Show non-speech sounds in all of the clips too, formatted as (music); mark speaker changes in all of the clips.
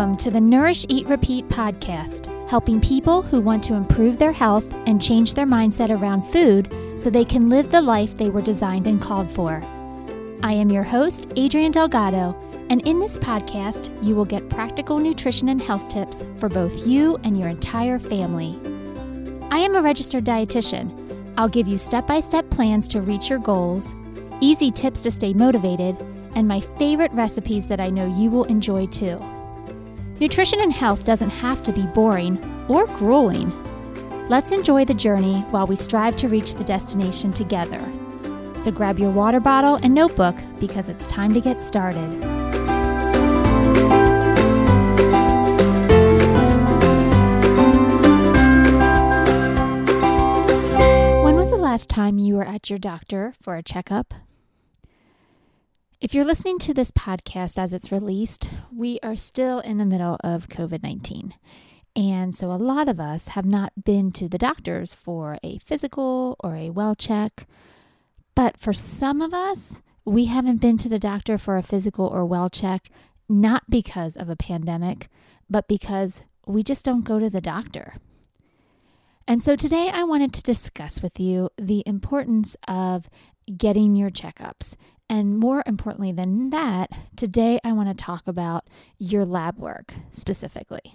Speaker 1: Welcome to the Nourish, Eat, Repeat podcast, helping people who want to improve their health and change their mindset around food so they can live the life they were designed and called for. I am your host, Adrienne Delgado, and in this podcast, you will get practical nutrition and health tips for both you and your entire family. I am a registered dietitian. I'll give you step by step plans to reach your goals, easy tips to stay motivated, and my favorite recipes that I know you will enjoy too. Nutrition and health doesn't have to be boring or grueling. Let's enjoy the journey while we strive to reach the destination together. So grab your water bottle and notebook because it's time to get started. When was the last time you were at your doctor for a checkup? If you're listening to this podcast as it's released, we are still in the middle of COVID 19. And so a lot of us have not been to the doctors for a physical or a well check. But for some of us, we haven't been to the doctor for a physical or well check, not because of a pandemic, but because we just don't go to the doctor. And so today I wanted to discuss with you the importance of getting your checkups and more importantly than that, today I want to talk about your lab work specifically.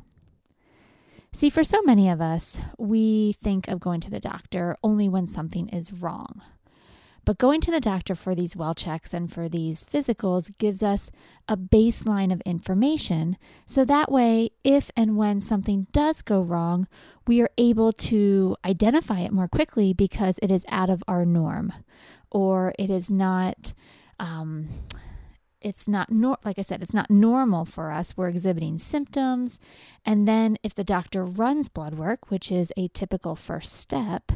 Speaker 1: See, for so many of us, we think of going to the doctor only when something is wrong. But going to the doctor for these well checks and for these physicals gives us a baseline of information. So that way, if and when something does go wrong, we are able to identify it more quickly because it is out of our norm or it is not um, it's not nor- like I said, it's not normal for us. We're exhibiting symptoms, and then if the doctor runs blood work, which is a typical first step,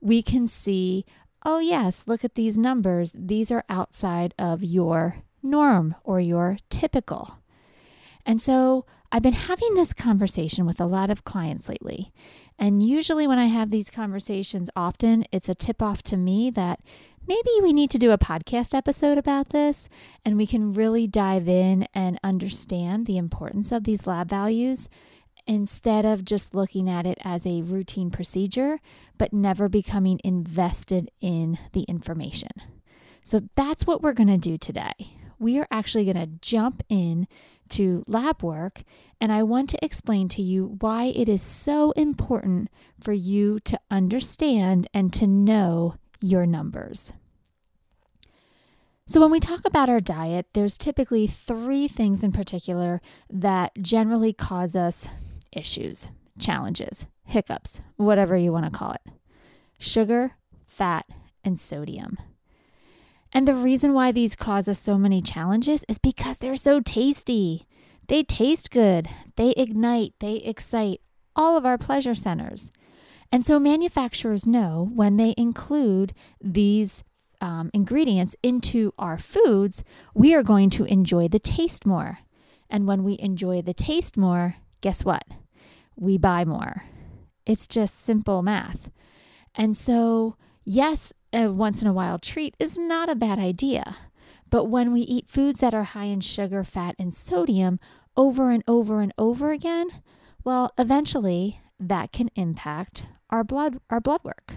Speaker 1: we can see, oh yes, look at these numbers. These are outside of your norm or your typical. And so I've been having this conversation with a lot of clients lately. And usually, when I have these conversations, often it's a tip off to me that maybe we need to do a podcast episode about this and we can really dive in and understand the importance of these lab values instead of just looking at it as a routine procedure, but never becoming invested in the information. So that's what we're going to do today. We are actually going to jump in to lab work, and I want to explain to you why it is so important for you to understand and to know your numbers. So, when we talk about our diet, there's typically three things in particular that generally cause us issues, challenges, hiccups, whatever you want to call it sugar, fat, and sodium. And the reason why these cause us so many challenges is because they're so tasty. They taste good, they ignite, they excite all of our pleasure centers. And so manufacturers know when they include these um, ingredients into our foods, we are going to enjoy the taste more. And when we enjoy the taste more, guess what? We buy more. It's just simple math. And so, yes, a once in a while treat is not a bad idea. But when we eat foods that are high in sugar, fat, and sodium over and over and over again, well, eventually that can impact our blood our blood work.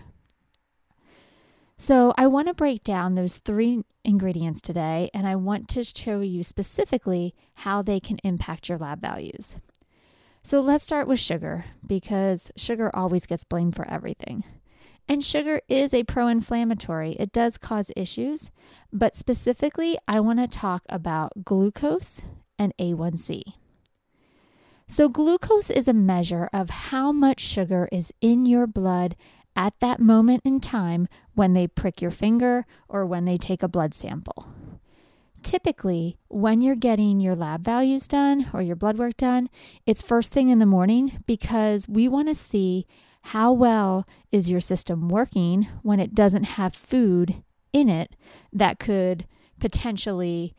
Speaker 1: So, I want to break down those three ingredients today and I want to show you specifically how they can impact your lab values. So, let's start with sugar because sugar always gets blamed for everything. And sugar is a pro inflammatory, it does cause issues, but specifically, I want to talk about glucose and A1C. So, glucose is a measure of how much sugar is in your blood at that moment in time when they prick your finger or when they take a blood sample. Typically, when you're getting your lab values done or your blood work done, it's first thing in the morning because we want to see how well is your system working when it doesn't have food in it that could potentially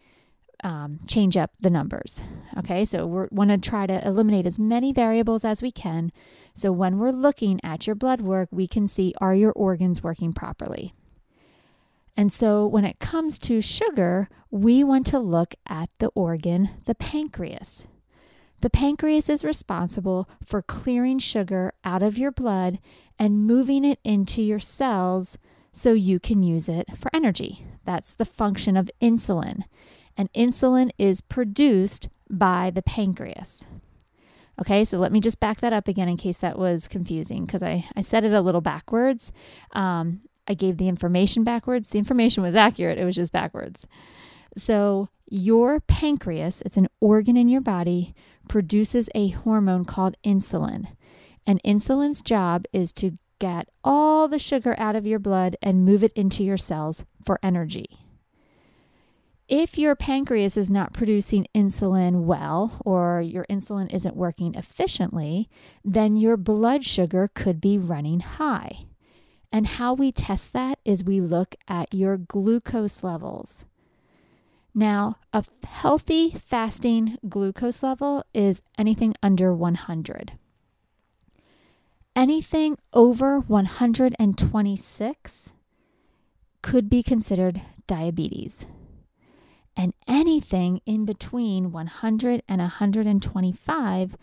Speaker 1: um, change up the numbers. Okay, so we want to try to eliminate as many variables as we can. So when we're looking at your blood work, we can see are your organs working properly. And so when it comes to sugar, we want to look at the organ, the pancreas. The pancreas is responsible for clearing sugar out of your blood and moving it into your cells so you can use it for energy. That's the function of insulin. And insulin is produced by the pancreas. Okay, so let me just back that up again in case that was confusing because I, I said it a little backwards. Um, I gave the information backwards. The information was accurate, it was just backwards. So, your pancreas, it's an organ in your body, produces a hormone called insulin. And insulin's job is to get all the sugar out of your blood and move it into your cells for energy. If your pancreas is not producing insulin well or your insulin isn't working efficiently, then your blood sugar could be running high. And how we test that is we look at your glucose levels. Now, a healthy fasting glucose level is anything under 100. Anything over 126 could be considered diabetes. And anything in between 100 and 125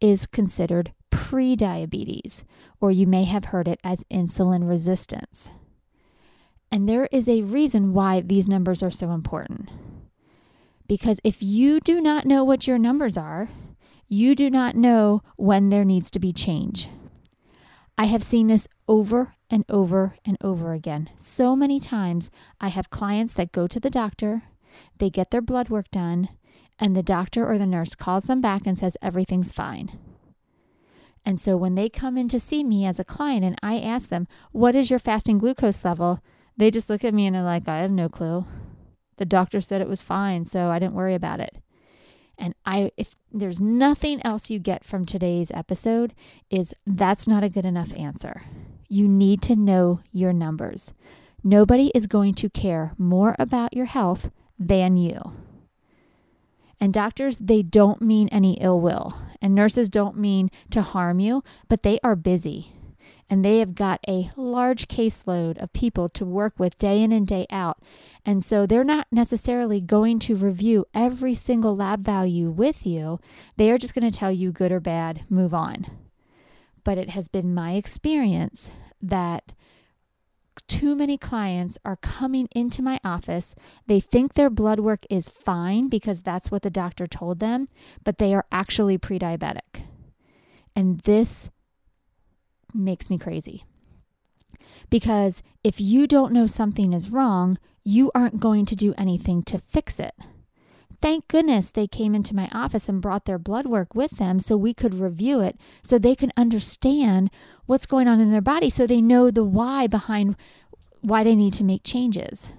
Speaker 1: is considered prediabetes, or you may have heard it as insulin resistance. And there is a reason why these numbers are so important. Because if you do not know what your numbers are, you do not know when there needs to be change. I have seen this over and over and over again. So many times I have clients that go to the doctor they get their blood work done, and the doctor or the nurse calls them back and says everything's fine. And so when they come in to see me as a client and I ask them, What is your fasting glucose level? They just look at me and they're like, I have no clue. The doctor said it was fine, so I didn't worry about it. And I if there's nothing else you get from today's episode is that's not a good enough answer. You need to know your numbers. Nobody is going to care more about your health than you. And doctors, they don't mean any ill will. And nurses don't mean to harm you, but they are busy. And they have got a large caseload of people to work with day in and day out. And so they're not necessarily going to review every single lab value with you. They are just going to tell you good or bad, move on. But it has been my experience that too many clients are coming into my office. They think their blood work is fine because that's what the doctor told them, but they are actually pre diabetic. And this makes me crazy. Because if you don't know something is wrong, you aren't going to do anything to fix it. Thank goodness they came into my office and brought their blood work with them so we could review it so they can understand what's going on in their body so they know the why behind why they need to make changes.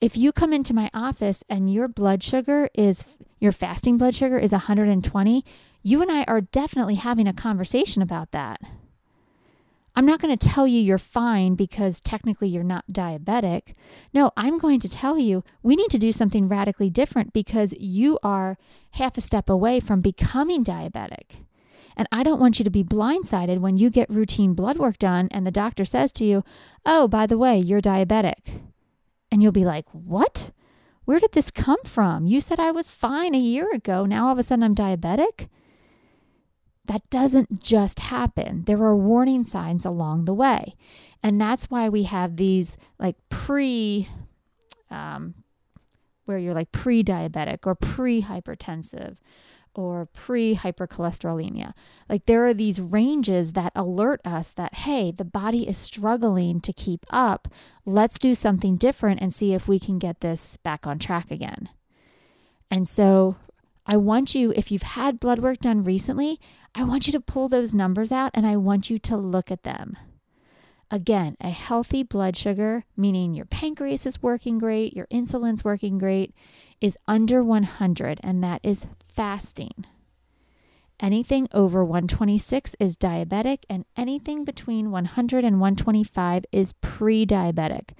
Speaker 1: If you come into my office and your blood sugar is your fasting blood sugar is 120, you and I are definitely having a conversation about that. I'm not going to tell you you're fine because technically you're not diabetic. No, I'm going to tell you we need to do something radically different because you are half a step away from becoming diabetic. And I don't want you to be blindsided when you get routine blood work done and the doctor says to you, Oh, by the way, you're diabetic. And you'll be like, What? Where did this come from? You said I was fine a year ago. Now all of a sudden I'm diabetic? That doesn't just happen. There are warning signs along the way. And that's why we have these like pre, um, where you're like pre diabetic or pre hypertensive or pre hypercholesterolemia. Like there are these ranges that alert us that, hey, the body is struggling to keep up. Let's do something different and see if we can get this back on track again. And so I want you, if you've had blood work done recently, I want you to pull those numbers out and I want you to look at them. Again, a healthy blood sugar, meaning your pancreas is working great, your insulin's working great, is under 100, and that is fasting. Anything over 126 is diabetic, and anything between 100 and 125 is pre diabetic.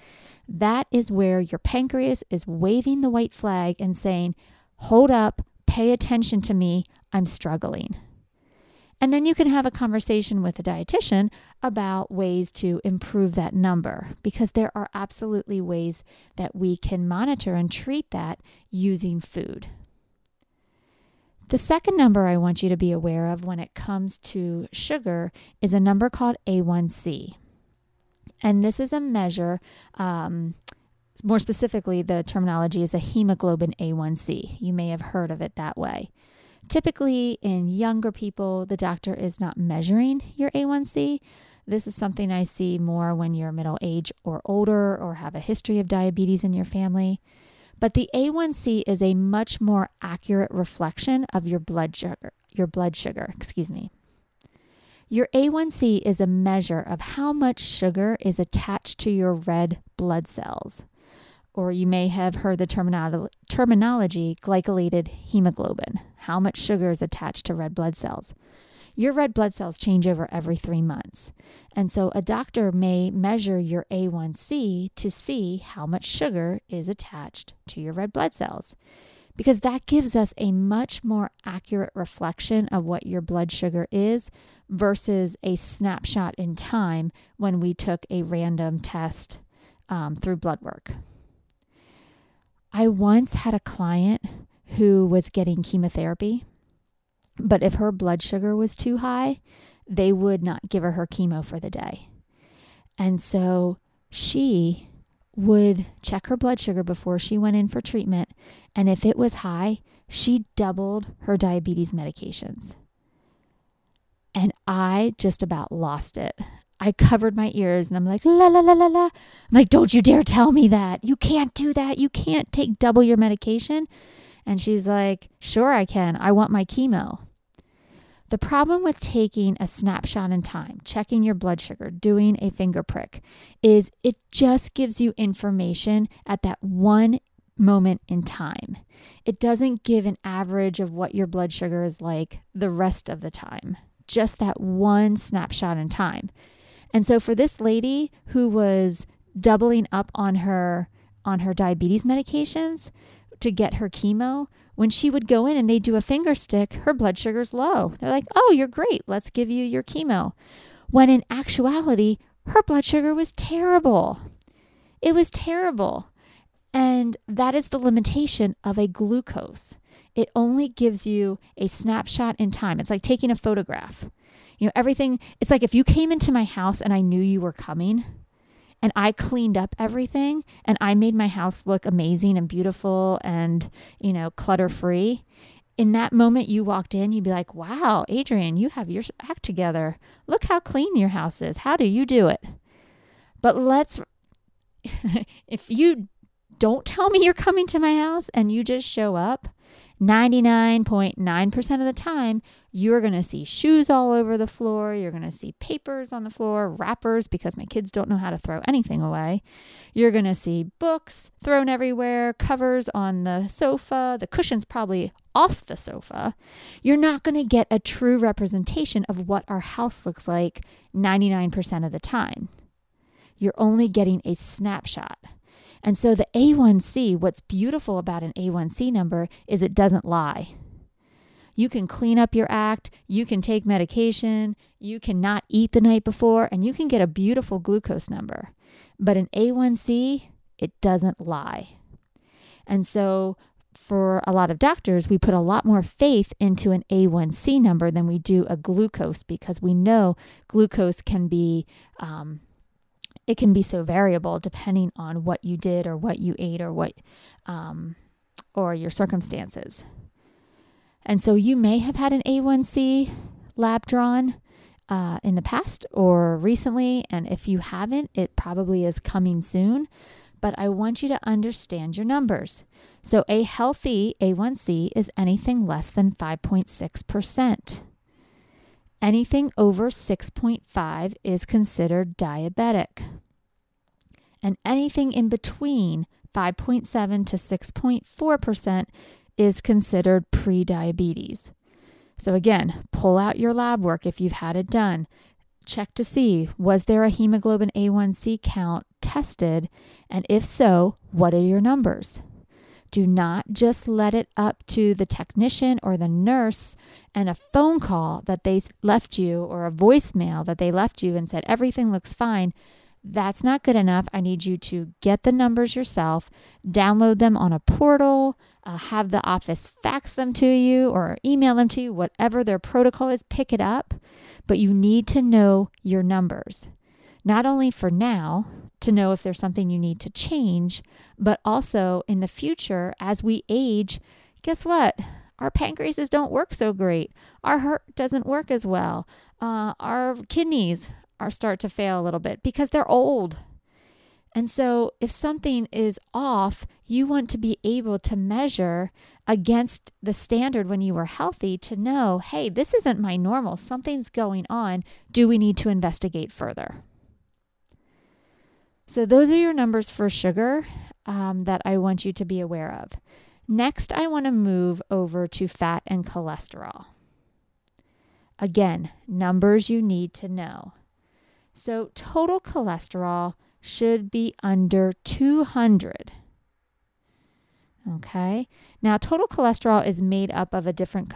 Speaker 1: That is where your pancreas is waving the white flag and saying, Hold up, pay attention to me, I'm struggling. And then you can have a conversation with a dietitian about ways to improve that number because there are absolutely ways that we can monitor and treat that using food. The second number I want you to be aware of when it comes to sugar is a number called A1C. And this is a measure, um, more specifically, the terminology is a hemoglobin A1C. You may have heard of it that way. Typically, in younger people, the doctor is not measuring your A1C. This is something I see more when you're middle age or older or have a history of diabetes in your family. But the A1C is a much more accurate reflection of your blood sugar, your blood sugar, excuse me. Your A1C is a measure of how much sugar is attached to your red blood cells. Or you may have heard the terminolo- terminology glycolated hemoglobin, how much sugar is attached to red blood cells. Your red blood cells change over every three months. And so a doctor may measure your A1C to see how much sugar is attached to your red blood cells because that gives us a much more accurate reflection of what your blood sugar is versus a snapshot in time when we took a random test um, through blood work. I once had a client who was getting chemotherapy, but if her blood sugar was too high, they would not give her her chemo for the day. And so she would check her blood sugar before she went in for treatment. And if it was high, she doubled her diabetes medications. And I just about lost it. I covered my ears and I'm like, la la la la la. I'm like, don't you dare tell me that. You can't do that. You can't take double your medication. And she's like, sure, I can. I want my chemo. The problem with taking a snapshot in time, checking your blood sugar, doing a finger prick, is it just gives you information at that one moment in time. It doesn't give an average of what your blood sugar is like the rest of the time, just that one snapshot in time. And so for this lady who was doubling up on her on her diabetes medications to get her chemo, when she would go in and they do a finger stick, her blood sugar's low. They're like, oh, you're great. Let's give you your chemo. When in actuality, her blood sugar was terrible. It was terrible. And that is the limitation of a glucose. It only gives you a snapshot in time. It's like taking a photograph. You know, everything, it's like if you came into my house and I knew you were coming, and I cleaned up everything and I made my house look amazing and beautiful and, you know, clutter free. In that moment, you walked in, you'd be like, wow, Adrienne, you have your act together. Look how clean your house is. How do you do it? But let's, (laughs) if you don't tell me you're coming to my house and you just show up, 99.9% of the time, you're going to see shoes all over the floor. You're going to see papers on the floor, wrappers, because my kids don't know how to throw anything away. You're going to see books thrown everywhere, covers on the sofa, the cushions probably off the sofa. You're not going to get a true representation of what our house looks like 99% of the time. You're only getting a snapshot. And so the A1C, what's beautiful about an A1C number is it doesn't lie. You can clean up your act, you can take medication, you can not eat the night before, and you can get a beautiful glucose number. But an A1C, it doesn't lie. And so for a lot of doctors, we put a lot more faith into an A1C number than we do a glucose because we know glucose can be um, it can be so variable depending on what you did or what you ate or what um, or your circumstances. And so you may have had an A1C lab drawn uh, in the past or recently. And if you haven't, it probably is coming soon. But I want you to understand your numbers. So a healthy A1C is anything less than 5.6%. Anything over 6.5 is considered diabetic. And anything in between 5.7 to 6.4% is considered prediabetes. So, again, pull out your lab work if you've had it done. Check to see was there a hemoglobin A1C count tested? And if so, what are your numbers? Do not just let it up to the technician or the nurse and a phone call that they left you or a voicemail that they left you and said everything looks fine. That's not good enough. I need you to get the numbers yourself, download them on a portal, uh, have the office fax them to you or email them to you, whatever their protocol is, pick it up. But you need to know your numbers, not only for now to know if there's something you need to change, but also in the future as we age. Guess what? Our pancreases don't work so great. Our heart doesn't work as well. Uh, our kidneys are start to fail a little bit because they're old. And so, if something is off, you want to be able to measure against the standard when you were healthy to know, hey, this isn't my normal. Something's going on. Do we need to investigate further? So, those are your numbers for sugar um, that I want you to be aware of. Next, I want to move over to fat and cholesterol. Again, numbers you need to know. So, total cholesterol should be under 200. Okay. Now, total cholesterol is made up of a different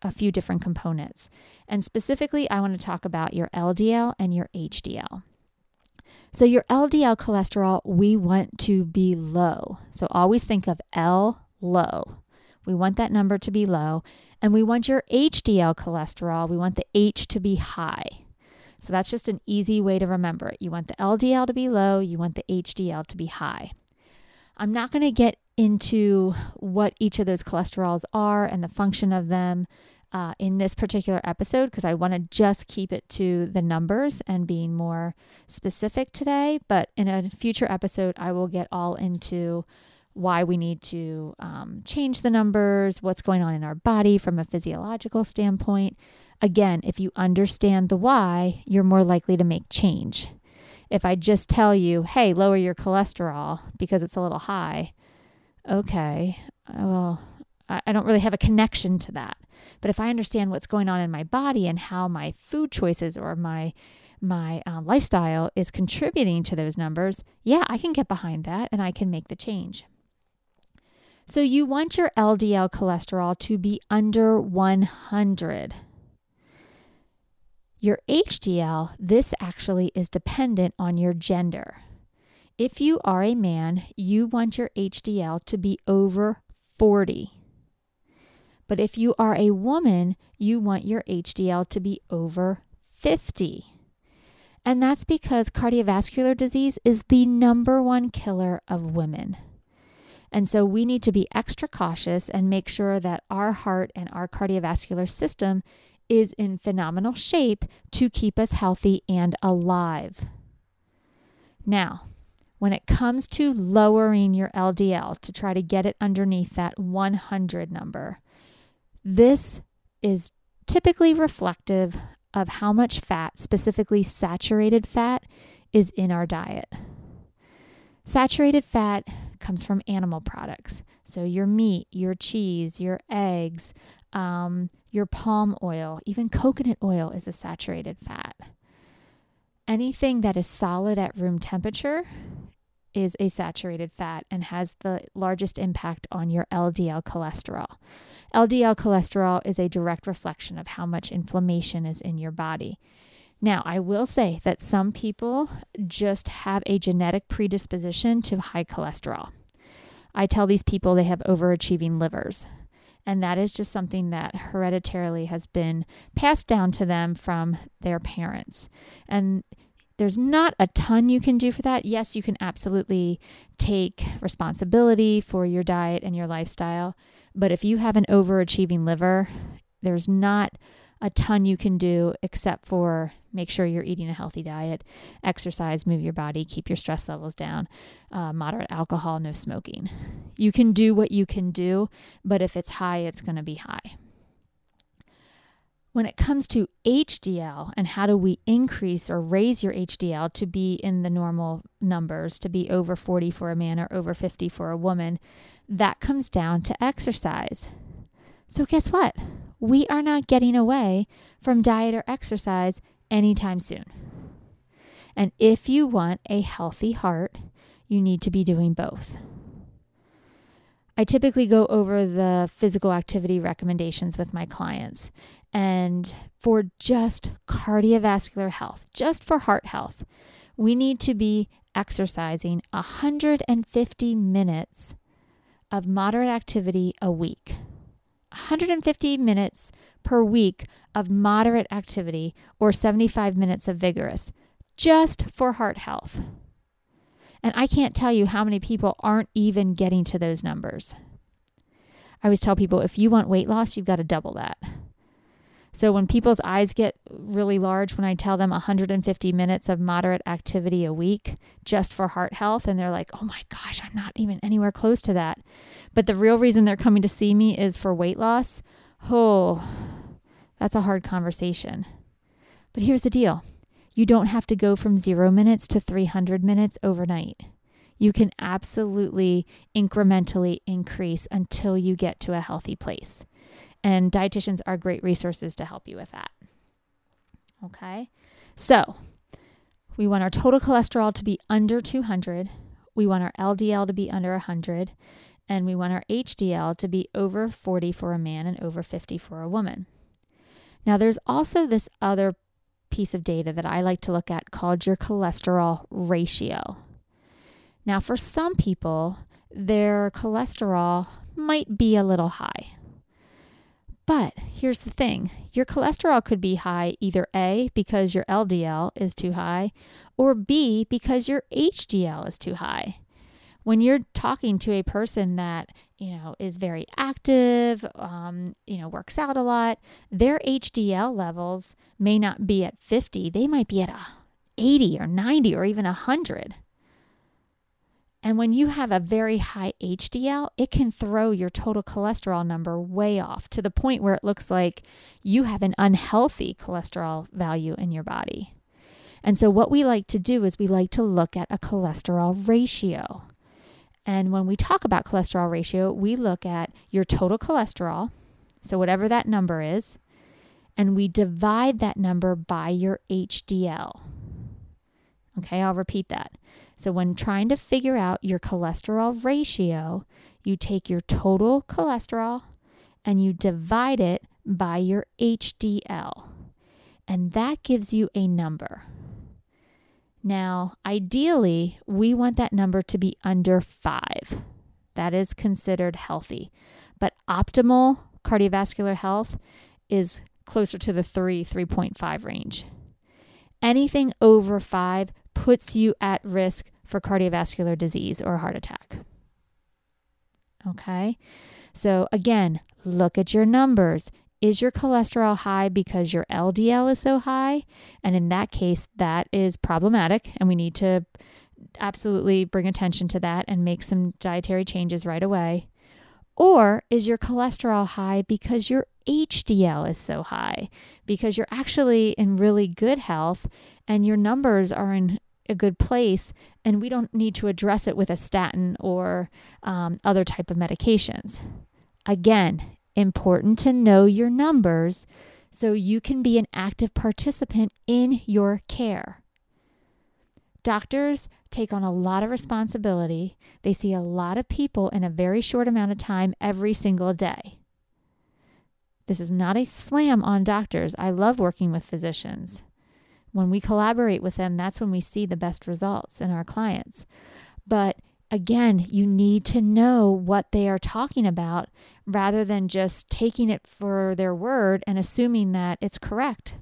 Speaker 1: a few different components. And specifically, I want to talk about your LDL and your HDL. So, your LDL cholesterol, we want to be low. So, always think of L low. We want that number to be low. And we want your HDL cholesterol, we want the H to be high. So that's just an easy way to remember it. You want the LDL to be low, you want the HDL to be high. I'm not going to get into what each of those cholesterols are and the function of them uh, in this particular episode because I want to just keep it to the numbers and being more specific today. But in a future episode, I will get all into why we need to um, change the numbers, what's going on in our body from a physiological standpoint. Again, if you understand the why, you're more likely to make change. If I just tell you, hey, lower your cholesterol because it's a little high, okay, well, I don't really have a connection to that. But if I understand what's going on in my body and how my food choices or my my um, lifestyle is contributing to those numbers, yeah, I can get behind that and I can make the change. So you want your LDL cholesterol to be under 100. Your HDL, this actually is dependent on your gender. If you are a man, you want your HDL to be over 40. But if you are a woman, you want your HDL to be over 50. And that's because cardiovascular disease is the number one killer of women. And so we need to be extra cautious and make sure that our heart and our cardiovascular system is in phenomenal shape to keep us healthy and alive. Now, when it comes to lowering your LDL to try to get it underneath that 100 number, this is typically reflective of how much fat, specifically saturated fat, is in our diet. Saturated fat comes from animal products. So your meat, your cheese, your eggs, um, your palm oil, even coconut oil is a saturated fat. Anything that is solid at room temperature is a saturated fat and has the largest impact on your LDL cholesterol. LDL cholesterol is a direct reflection of how much inflammation is in your body. Now, I will say that some people just have a genetic predisposition to high cholesterol. I tell these people they have overachieving livers. And that is just something that hereditarily has been passed down to them from their parents. And there's not a ton you can do for that. Yes, you can absolutely take responsibility for your diet and your lifestyle. But if you have an overachieving liver, there's not a ton you can do except for make sure you're eating a healthy diet, exercise, move your body, keep your stress levels down, uh, moderate alcohol, no smoking. You can do what you can do, but if it's high, it's going to be high. When it comes to HDL and how do we increase or raise your HDL to be in the normal numbers, to be over 40 for a man or over 50 for a woman, that comes down to exercise. So, guess what? we are not getting away from diet or exercise anytime soon. And if you want a healthy heart, you need to be doing both. I typically go over the physical activity recommendations with my clients. And for just cardiovascular health, just for heart health, we need to be exercising 150 minutes of moderate activity a week. 150 minutes per week of moderate activity or 75 minutes of vigorous just for heart health. And I can't tell you how many people aren't even getting to those numbers. I always tell people if you want weight loss, you've got to double that. So when people's eyes get really large when I tell them 150 minutes of moderate activity a week just for heart health, and they're like, oh my gosh, I'm not even anywhere close to that. But the real reason they're coming to see me is for weight loss. Oh, that's a hard conversation. But here's the deal you don't have to go from zero minutes to 300 minutes overnight. You can absolutely incrementally increase until you get to a healthy place. And dietitians are great resources to help you with that. Okay. So we want our total cholesterol to be under 200. We want our LDL to be under 100. And we want our HDL to be over 40 for a man and over 50 for a woman. Now, there's also this other piece of data that I like to look at called your cholesterol ratio. Now, for some people, their cholesterol might be a little high. But here's the thing your cholesterol could be high either A, because your LDL is too high, or B, because your HDL is too high. When you're talking to a person that, you know, is very active, um, you know, works out a lot, their HDL levels may not be at 50, they might be at a 80 or 90 or even 100. And when you have a very high HDL, it can throw your total cholesterol number way off to the point where it looks like you have an unhealthy cholesterol value in your body. And so, what we like to do is we like to look at a cholesterol ratio. And when we talk about cholesterol ratio, we look at your total cholesterol, so whatever that number is, and we divide that number by your HDL. Okay, I'll repeat that. So, when trying to figure out your cholesterol ratio, you take your total cholesterol and you divide it by your HDL. And that gives you a number. Now, ideally, we want that number to be under five. That is considered healthy. But optimal cardiovascular health is closer to the 3, 3.5 range. Anything over five puts you at risk for cardiovascular disease or heart attack. Okay, so again, look at your numbers. Is your cholesterol high because your LDL is so high? And in that case, that is problematic, and we need to absolutely bring attention to that and make some dietary changes right away. Or is your cholesterol high because your HDL is so high? Because you're actually in really good health and your numbers are in a good place and we don't need to address it with a statin or um, other type of medications. Again, important to know your numbers so you can be an active participant in your care. Doctors take on a lot of responsibility. They see a lot of people in a very short amount of time every single day. This is not a slam on doctors. I love working with physicians. When we collaborate with them, that's when we see the best results in our clients. But again, you need to know what they are talking about rather than just taking it for their word and assuming that it's correct.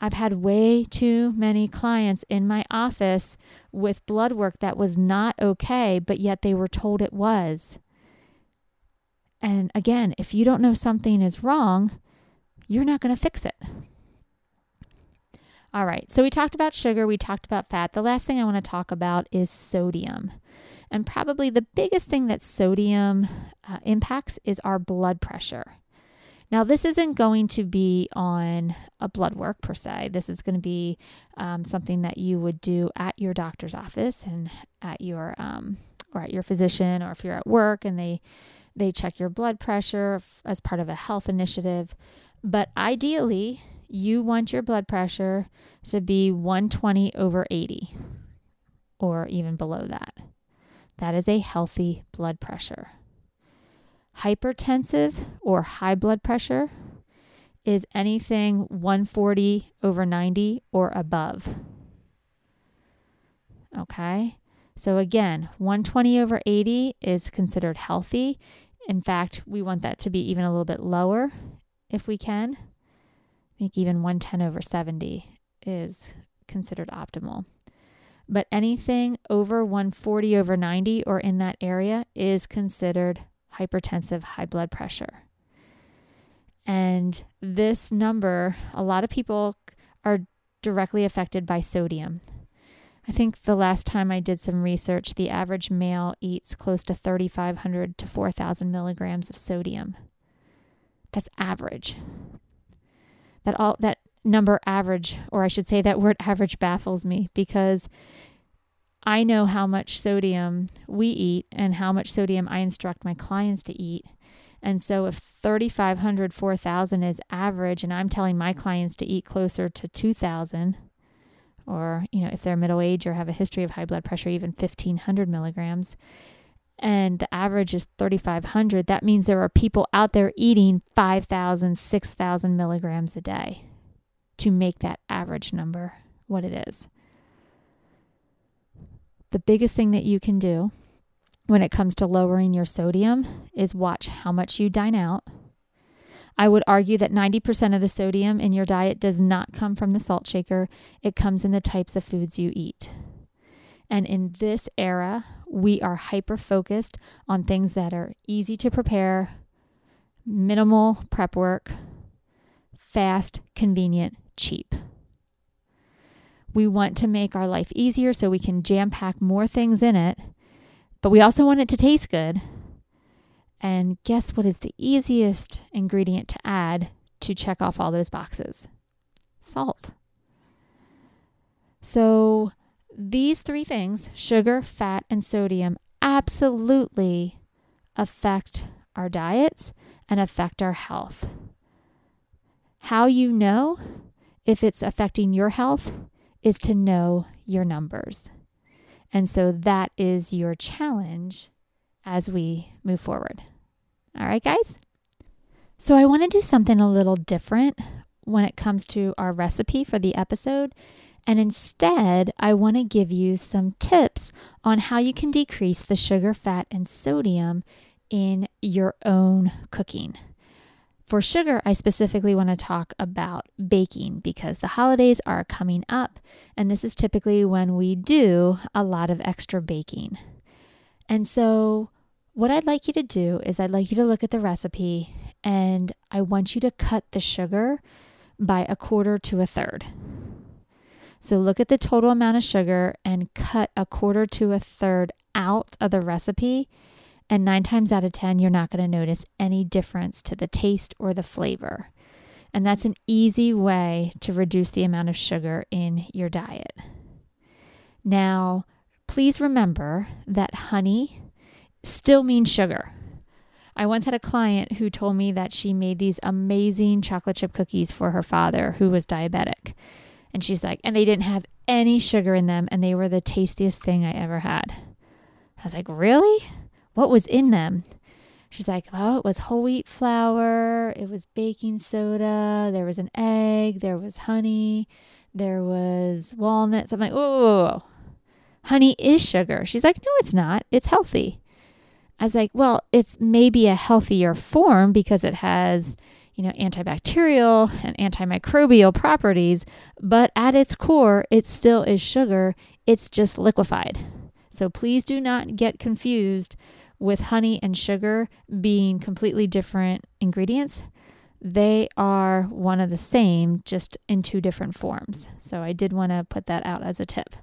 Speaker 1: I've had way too many clients in my office with blood work that was not okay, but yet they were told it was. And again, if you don't know something is wrong, you're not going to fix it. All right, so we talked about sugar, we talked about fat. The last thing I want to talk about is sodium. And probably the biggest thing that sodium uh, impacts is our blood pressure. Now, this isn't going to be on a blood work per se. This is going to be um, something that you would do at your doctor's office and at your um, or at your physician, or if you're at work and they they check your blood pressure as part of a health initiative. But ideally, you want your blood pressure to be 120 over 80 or even below that. That is a healthy blood pressure. Hypertensive or high blood pressure is anything 140 over 90 or above. Okay. So again, 120 over 80 is considered healthy. In fact, we want that to be even a little bit lower if we can. I think even 110 over 70 is considered optimal. But anything over 140 over 90 or in that area is considered hypertensive high blood pressure. And this number, a lot of people are directly affected by sodium. I think the last time I did some research, the average male eats close to 3,500 to 4,000 milligrams of sodium. That's average. That all that number average, or I should say that word (laughs) average baffles me because I know how much sodium we eat and how much sodium I instruct my clients to eat. And so if 3,500, 4,000 is average, and I'm telling my clients to eat closer to 2,000, or, you know, if they're middle age or have a history of high blood pressure, even 1,500 milligrams, and the average is 3,500, that means there are people out there eating 5,000, 6,000 milligrams a day to make that average number what it is. The biggest thing that you can do when it comes to lowering your sodium is watch how much you dine out. I would argue that 90% of the sodium in your diet does not come from the salt shaker, it comes in the types of foods you eat. And in this era, we are hyper focused on things that are easy to prepare, minimal prep work, fast, convenient, cheap. We want to make our life easier so we can jam pack more things in it but we also want it to taste good. And guess what is the easiest ingredient to add to check off all those boxes? Salt. So, these three things sugar, fat, and sodium absolutely affect our diets and affect our health. How you know if it's affecting your health is to know your numbers. And so that is your challenge as we move forward. All right, guys? So I want to do something a little different when it comes to our recipe for the episode. And instead, I want to give you some tips on how you can decrease the sugar, fat, and sodium in your own cooking. For sugar, I specifically want to talk about baking because the holidays are coming up, and this is typically when we do a lot of extra baking. And so, what I'd like you to do is, I'd like you to look at the recipe and I want you to cut the sugar by a quarter to a third. So, look at the total amount of sugar and cut a quarter to a third out of the recipe and nine times out of 10, you're not going to notice any difference to the taste or the flavor. And that's an easy way to reduce the amount of sugar in your diet. Now, please remember that honey still means sugar. I once had a client who told me that she made these amazing chocolate chip cookies for her father who was diabetic. And she's like, and they didn't have any sugar in them, and they were the tastiest thing I ever had. I was like, really? What was in them. She's like, oh, it was whole wheat flour, it was baking soda, there was an egg, there was honey, there was walnuts. I'm like, oh, honey is sugar. She's like, no, it's not. It's healthy. I was like, well, it's maybe a healthier form because it has, you know, antibacterial and antimicrobial properties, but at its core, it still is sugar. It's just liquefied. So please do not get confused with honey and sugar being completely different ingredients. They are one of the same, just in two different forms. So I did want to put that out as a tip.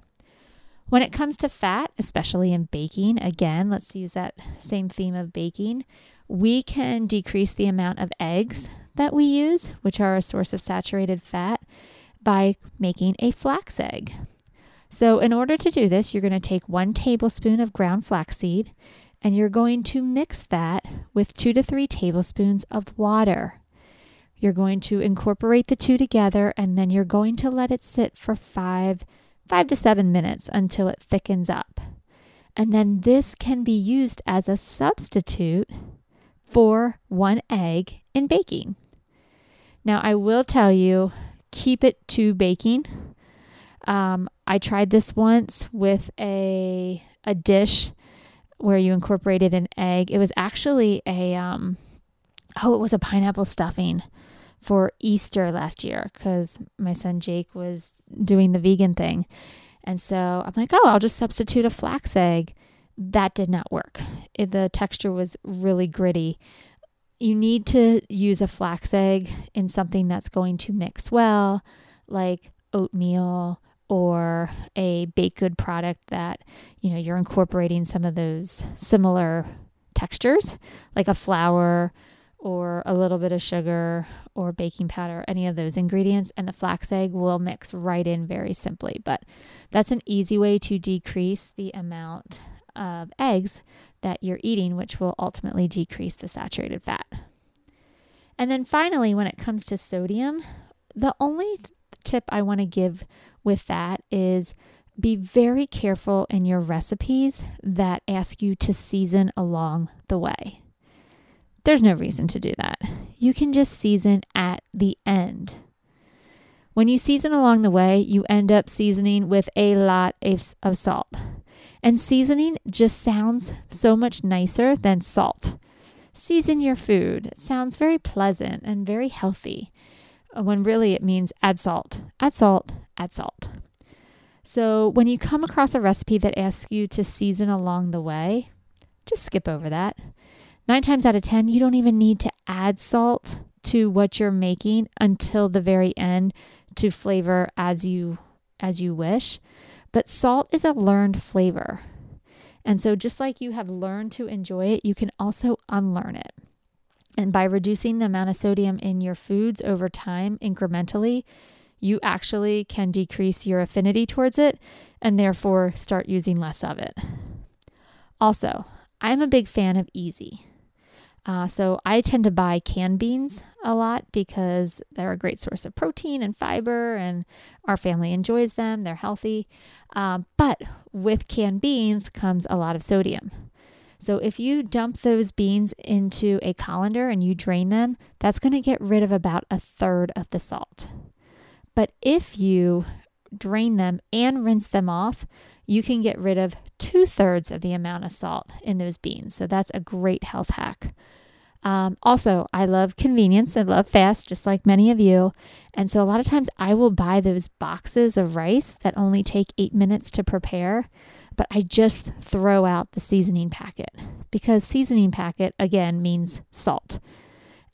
Speaker 1: When it comes to fat, especially in baking, again, let's use that same theme of baking. We can decrease the amount of eggs that we use, which are a source of saturated fat, by making a flax egg. So, in order to do this, you're going to take one tablespoon of ground flaxseed and you're going to mix that with two to three tablespoons of water. You're going to incorporate the two together and then you're going to let it sit for five, five to seven minutes until it thickens up. And then this can be used as a substitute for one egg in baking. Now, I will tell you, keep it to baking. Um, I tried this once with a a dish where you incorporated an egg. It was actually a um oh, it was a pineapple stuffing for Easter last year cuz my son Jake was doing the vegan thing. And so I'm like, "Oh, I'll just substitute a flax egg." That did not work. It, the texture was really gritty. You need to use a flax egg in something that's going to mix well, like oatmeal or a baked good product that you know you're incorporating some of those similar textures like a flour or a little bit of sugar or baking powder any of those ingredients and the flax egg will mix right in very simply. But that's an easy way to decrease the amount of eggs that you're eating which will ultimately decrease the saturated fat. And then finally when it comes to sodium the only tip I want to give with that is be very careful in your recipes that ask you to season along the way. There's no reason to do that. You can just season at the end. When you season along the way, you end up seasoning with a lot of, salt. And seasoning just sounds so much nicer than salt. Season your food. It sounds very pleasant and very healthy Uh, when really it means add salt, add salt, add salt. So when you come across a recipe that asks you to season along the way, just skip over that. Nine times out of 10, you don't even need to add salt to what you're making until the very end to flavor as you as you wish. But salt is a learned flavor. And so just like you have learned to enjoy it, you can also unlearn it. And by reducing the amount of sodium in your foods over time incrementally, you actually can decrease your affinity towards it and therefore start using less of it. Also, I'm a big fan of easy. Uh, so I tend to buy canned beans a lot because they're a great source of protein and fiber, and our family enjoys them. They're healthy. Um, but with canned beans comes a lot of sodium. So if you dump those beans into a colander and you drain them, that's going to get rid of about a third of the salt. But if you drain them and rinse them off, you can get rid of two thirds of the amount of salt in those beans. So that's a great health hack. Um, also, I love convenience. I love fast, just like many of you. And so, a lot of times, I will buy those boxes of rice that only take eight minutes to prepare but I just throw out the seasoning packet because seasoning packet again means salt.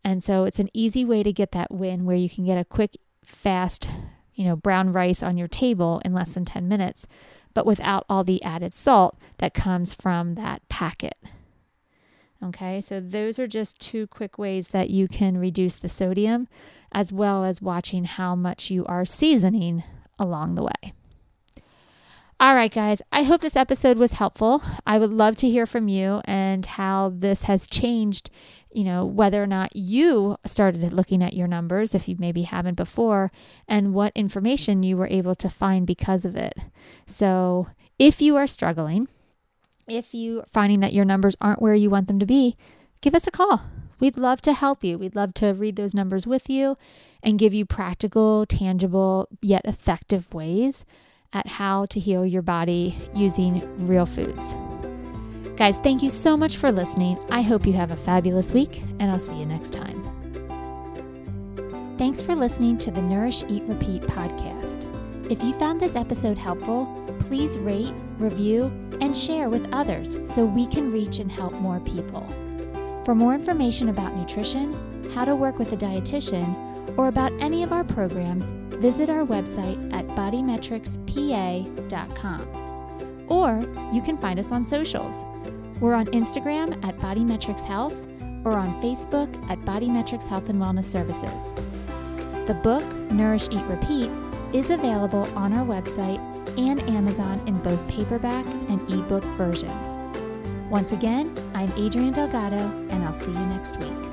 Speaker 1: And so it's an easy way to get that win where you can get a quick, fast, you know, brown rice on your table in less than 10 minutes, but without all the added salt that comes from that packet. Okay, so those are just two quick ways that you can reduce the sodium as well as watching how much you are seasoning along the way. All right, guys, I hope this episode was helpful. I would love to hear from you and how this has changed, you know, whether or not you started looking at your numbers, if you maybe haven't before, and what information you were able to find because of it. So, if you are struggling, if you finding that your numbers aren't where you want them to be, give us a call. We'd love to help you. We'd love to read those numbers with you and give you practical, tangible, yet effective ways at how to heal your body using real foods. Guys, thank you so much for listening. I hope you have a fabulous week, and I'll see you next time. Thanks for listening to the Nourish, Eat, Repeat podcast. If you found this episode helpful, please rate, review, and share with others so we can reach and help more people. For more information about nutrition, how to work with a dietitian, or about any of our programs, visit our website at bodymetricspa.com. Or you can find us on socials. We're on Instagram at Bodymetrics Health or on Facebook at Bodymetrics Health and Wellness Services. The book, Nourish, Eat, Repeat, is available on our website and Amazon in both paperback and ebook versions. Once again, I'm Adrienne Delgado, and I'll see you next week.